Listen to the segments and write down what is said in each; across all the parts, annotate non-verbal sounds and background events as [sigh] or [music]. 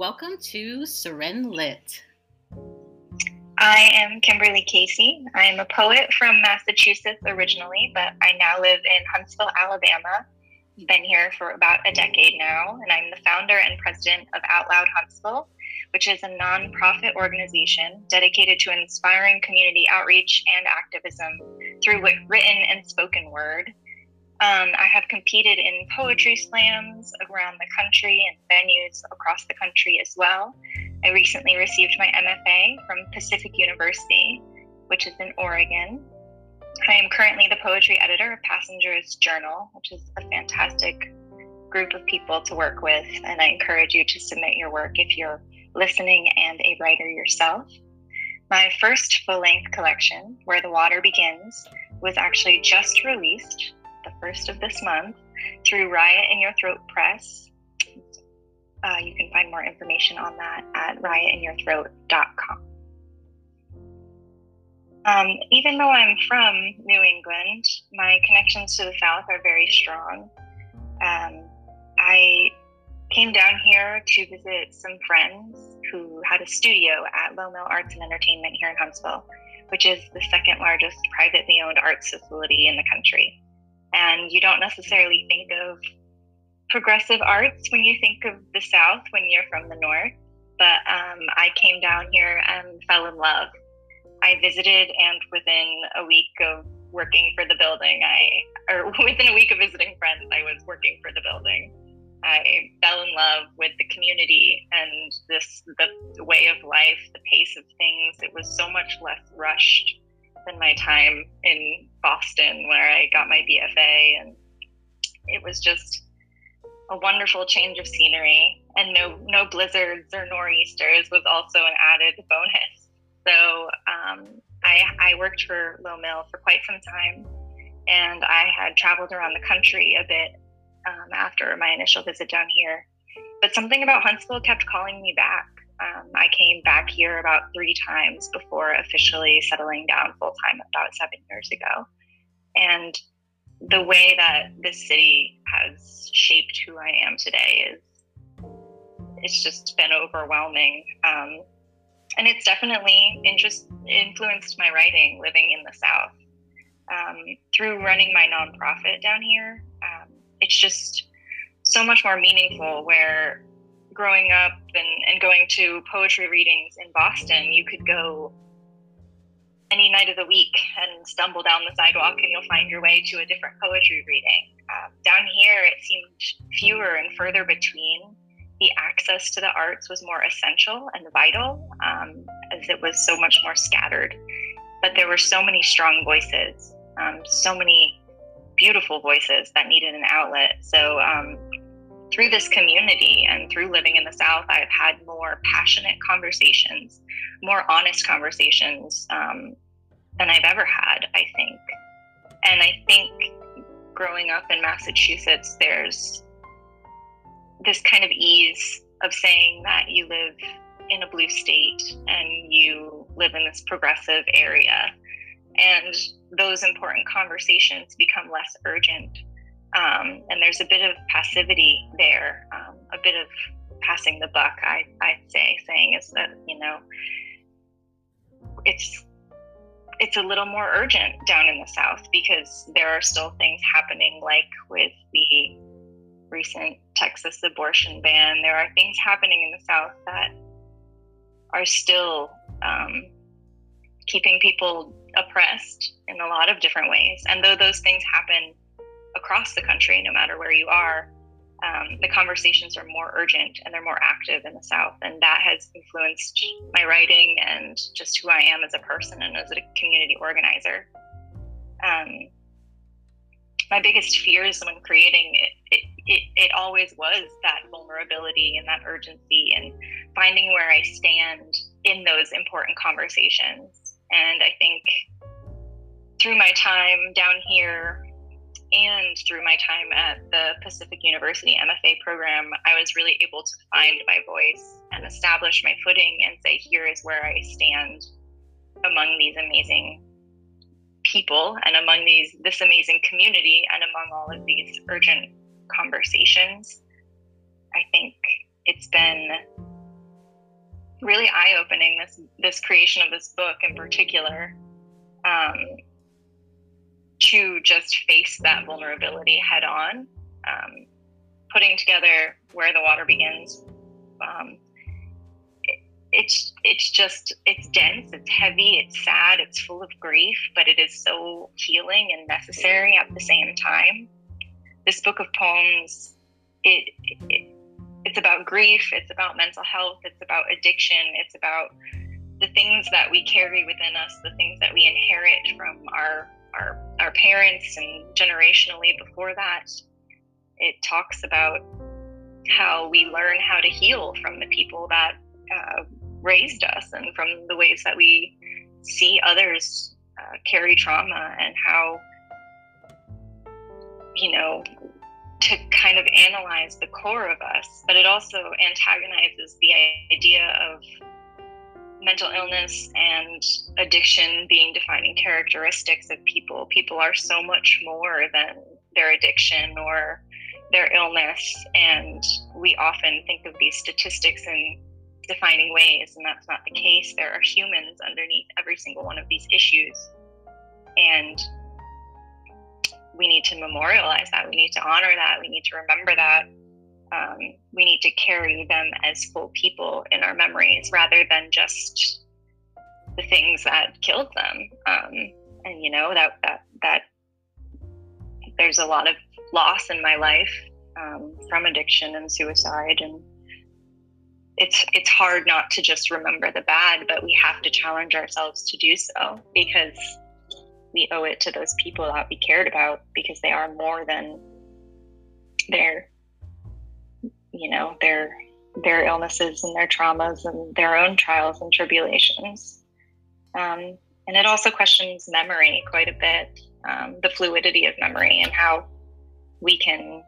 Welcome to Soren Lit. I am Kimberly Casey. I am a poet from Massachusetts originally, but I now live in Huntsville, Alabama. Been here for about a decade now, and I'm the founder and president of Out Loud Huntsville, which is a nonprofit organization dedicated to inspiring community outreach and activism through written and spoken word. Um, I have competed in poetry slams around the country and venues across the country as well. I recently received my MFA from Pacific University, which is in Oregon. I am currently the poetry editor of Passengers Journal, which is a fantastic group of people to work with, and I encourage you to submit your work if you're listening and a writer yourself. My first full length collection, Where the Water Begins, was actually just released the first of this month through Riot in Your Throat Press. Uh, you can find more information on that at riotinyourthroat.com. Um, even though I'm from New England, my connections to the South are very strong. Um, I came down here to visit some friends who had a studio at Lowe Mill Arts and Entertainment here in Huntsville, which is the second largest privately owned arts facility in the country. And you don't necessarily think of progressive arts when you think of the South when you're from the North. But um, I came down here and fell in love. I visited, and within a week of working for the building, I, or [laughs] within a week of visiting friends, I was working for the building. I fell in love with the community and this the way of life, the pace of things. It was so much less rushed than my time in Boston, where I got my BFA, and it was just a wonderful change of scenery. And no no blizzards or nor'easters was also an added bonus. So um, I, I worked for Lowe Mill for quite some time, and I had traveled around the country a bit um, after my initial visit down here. But something about Huntsville kept calling me back. Um, I came back here about three times before officially settling down full time about seven years ago. And the way that this city has shaped who I am today is it's just been overwhelming. Um, and it's definitely interest, influenced my writing living in the South. Um, through running my nonprofit down here, um, it's just so much more meaningful where growing up and, and going to poetry readings in Boston, you could go any night of the week and stumble down the sidewalk and you'll find your way to a different poetry reading. Um, down here, it seemed fewer and further between. The access to the arts was more essential and vital um, as it was so much more scattered. But there were so many strong voices, um, so many beautiful voices that needed an outlet. So um, through this community and through living in the South, I've had more passionate conversations, more honest conversations um, than I've ever had, I think. And I think growing up in Massachusetts, there's this kind of ease of saying that you live in a blue state and you live in this progressive area. And those important conversations become less urgent. Um, and there's a bit of passivity there, um, a bit of passing the buck, I, I'd say, saying is that, you know, it's it's a little more urgent down in the south because there are still things happening like with the recent Texas abortion ban. There are things happening in the south that are still um, keeping people oppressed in a lot of different ways. And though those things happen across the country, no matter where you are, um, the conversations are more urgent and they're more active in the South. And that has influenced my writing and just who I am as a person and as a community organizer. Um, my biggest fears when creating it, it, it, it always was that vulnerability and that urgency and finding where I stand in those important conversations. And I think through my time down here and through my time at the Pacific University MFA program, I was really able to find my voice and establish my footing and say, here is where I stand among these amazing people and among these this amazing community and among all of these urgent conversations. I think it's been really eye opening. This this creation of this book in particular, um, to just face that vulnerability head on, um, putting together where the water begins. Um, it, it's it's just it's dense, it's heavy, it's sad, it's full of grief, but it is so healing and necessary at the same time. This book of poems, it, it it's about grief, it's about mental health, it's about addiction, it's about the things that we carry within us, the things that we inherit from our our our parents and generationally before that. It talks about how we learn how to heal from the people that uh, raised us and from the ways that we see others uh, carry trauma and how you know to kind of analyze the core of us, but it also antagonizes the idea of mental illness and addiction being defining characteristics of people. People are so much more than their addiction or their illness, and we often think of these statistics in defining ways, and that's not the case. There are humans underneath every single one of these issues. And we need to memorialize that. We need to honor that. We need to remember that. Um, we need to carry them as full people in our memories rather than just the things that killed them. Um, and you know that that that there's a lot of loss in my life um, from addiction and suicide, and it's it's hard not to just remember the bad, but we have to challenge ourselves to do so because we owe it to those people that we cared about because they are more than their you know their their illnesses and their traumas and their own trials and tribulations um, and it also questions memory quite a bit um, the fluidity of memory and how we can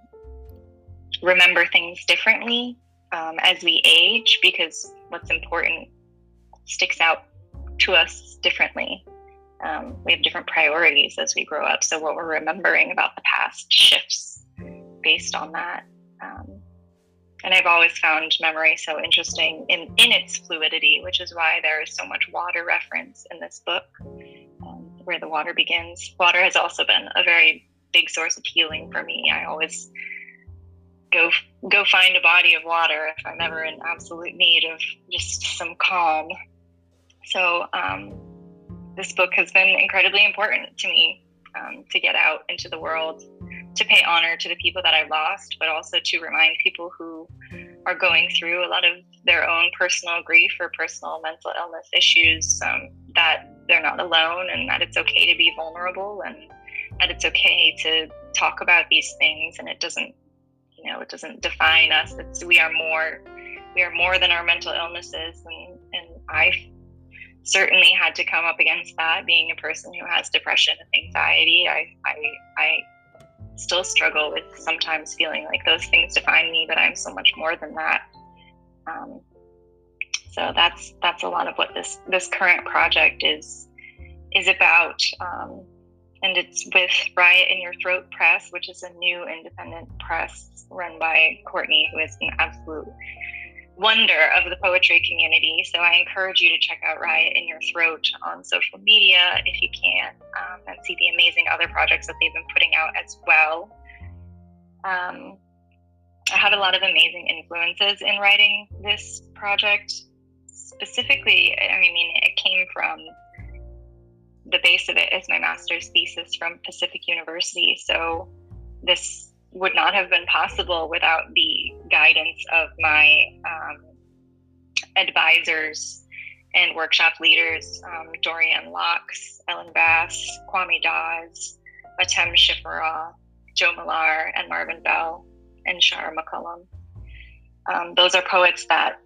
remember things differently um, as we age because what's important sticks out to us differently um, we have different priorities as we grow up. So what we're remembering about the past shifts based on that. Um, and I've always found memory so interesting in, in its fluidity, which is why there is so much water reference in this book, um, where the water begins. Water has also been a very big source of healing for me. I always go go find a body of water if I'm ever in absolute need of just some calm. So um, this book has been incredibly important to me um, to get out into the world, to pay honor to the people that I lost, but also to remind people who are going through a lot of their own personal grief or personal mental illness issues um, that they're not alone and that it's okay to be vulnerable and that it's okay to talk about these things. And it doesn't you know it doesn't define us. It's we are more we are more than our mental illnesses. And and i certainly had to come up against that being a person who has depression and anxiety. I i i still struggle with sometimes feeling like those things define me but i'm so much more than that. Um, so that's that's a lot of what this this current project is is about. Um, and it's with riot in your throat press which is a new independent press run by courtney who is an absolute wonder of the poetry community. So I encourage you to check out Riot in Your Throat on social media if you can um, and see the amazing other projects that they've been putting out as well. Um, I had a lot of amazing influences in writing this project. Specifically, I mean, it came from the base of it is my master's thesis from Pacific University. So this would not have been possible without the guidance of my um, advisors and workshop leaders, um, Dorianne Laux, Ellen Bass, Kwame Dawes, Atem Shifra, Joe Millar, and Marvin Bell, and Shara McCallum. Um, those are poets that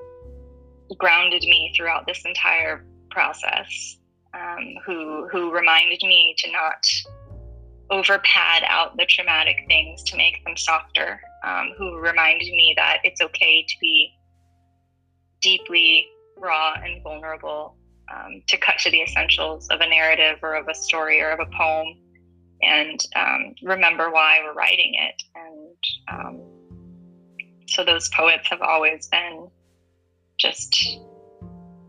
grounded me throughout this entire process, um, who who reminded me to not over pad out the traumatic things to make them softer, um, who reminded me that it's okay to be deeply raw and vulnerable, um, to cut to the essentials of a narrative or of a story or of a poem and um, remember why we're writing it. And um, so those poets have always been just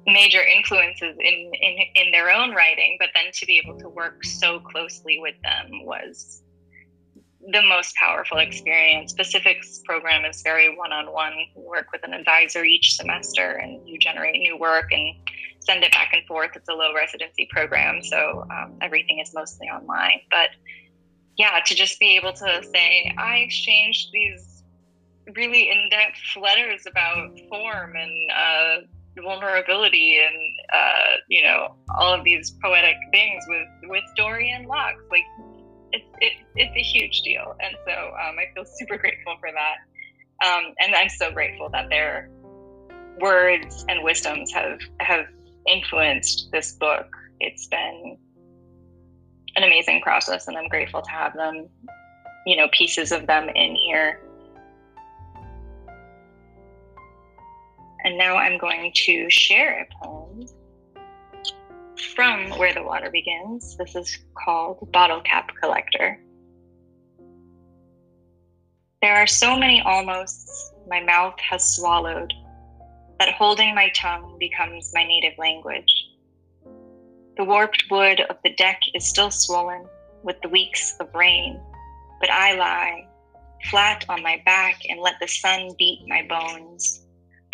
major influences in, in in their own writing but then to be able to work so closely with them was the most powerful experience. Pacific's program is very one-on-one. You work with an advisor each semester and you generate new work and send it back and forth. It's a low residency program so um, everything is mostly online. But yeah to just be able to say i exchanged these really in-depth letters about form and uh, vulnerability and uh, you know all of these poetic things with with Dorianne Laux. Like it's it, it's a huge deal, and so um, I feel super [laughs] grateful for that. Um, and I'm so grateful that their words and wisdoms have have influenced this book. It's been an amazing process, and I'm grateful to have them. You know, pieces of them in here And now I'm going to share a poem from Where the Water Begins. This is called Bottle Cap Collector. There are so many almosts my mouth has swallowed that holding my tongue becomes my native language. The warped wood of the deck is still swollen with the weeks of rain, but I lie flat on my back and let the sun beat my bones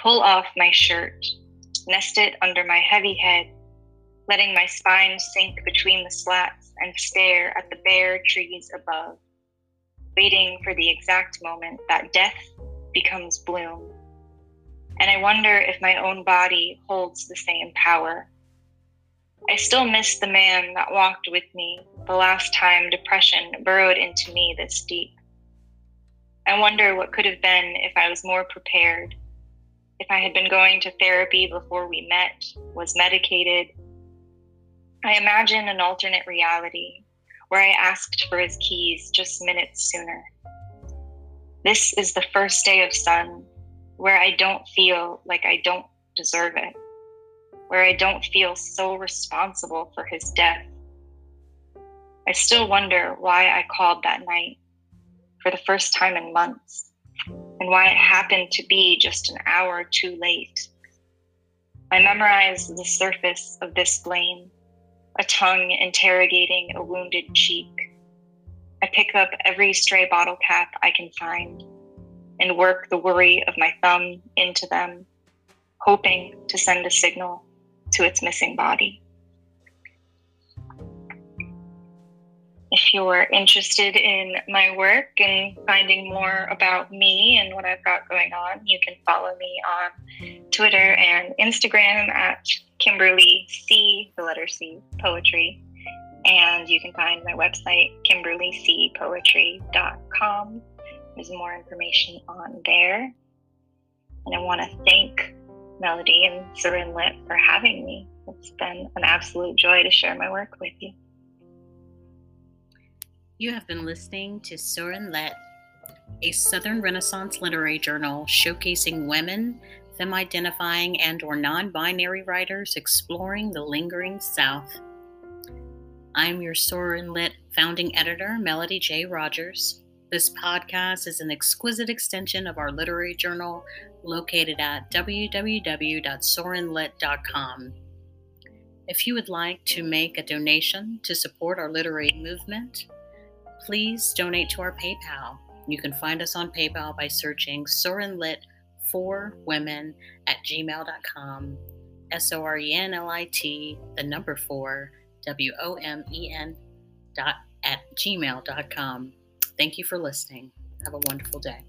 pull off my shirt, nest it under my heavy head, letting my spine sink between the slats and stare at the bare trees above, waiting for the exact moment that death becomes bloom. And I wonder if my own body holds the same power. I still miss the man that walked with me the last time depression burrowed into me this deep. I wonder what could have been if I was more prepared if I had been going to therapy before we met, was medicated. I imagine an alternate reality where I asked for his keys just minutes sooner. This is the first day of sun where I don't feel like I don't deserve it, where I don't feel so responsible for his death. I still wonder why I called that night for the first time in months and why it happened to be just an hour too late. I memorize the surface of this blame, a tongue interrogating a wounded cheek. I pick up every stray bottle cap I can find and work the worry of my thumb into them, hoping to send a signal to its missing body. If you're interested in my work and finding more about me and what I've got going on, you can follow me on Twitter and Instagram at Kimberly C, the letter C, poetry. And you can find my website, kimberlycpoetry.com. There's more information on there. And I want to thank Melody and Soren Lit for having me. It's been an absolute joy to share my work with you. You have been listening to Soren Lit, a Southern Renaissance literary journal showcasing women, femme-identifying and or non-binary writers exploring the lingering South. I'm your Soren Lit founding editor, Melody J. Rogers. This podcast is an exquisite extension of our literary journal located at www.sorenlit.com. If you would like to make a donation to support our literary movement, please donate to our PayPal. You can find us on PayPal by searching Sorenlit for women at gmail.com. S O R E N L I T, the number four, W O M E N dot at gmail.com. Thank you for listening. Have a wonderful day.